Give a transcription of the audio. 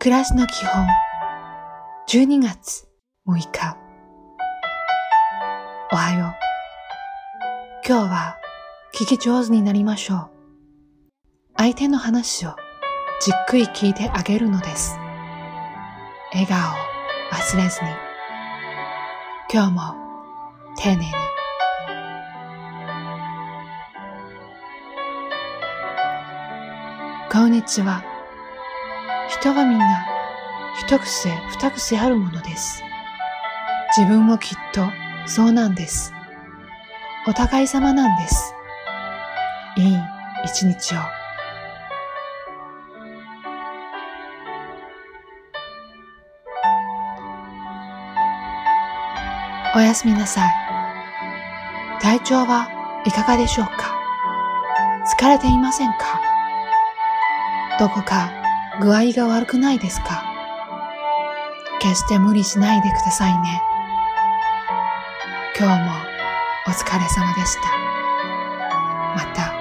暮らしの基本。12月6日。おはよう。今日は聞き上手になりましょう。相手の話をじっくり聞いてあげるのです。笑顔を忘れずに。今日も丁寧に。こんにちは。人はみんな一癖二癖あるものです。自分もきっとそうなんです。お互い様なんです。いい一日を。おやすみなさい。体調はいかがでしょうか？疲れていませんか？どこか具合が悪くないですか？決して無理しないでくださいね。今日もお疲れ様でした。また。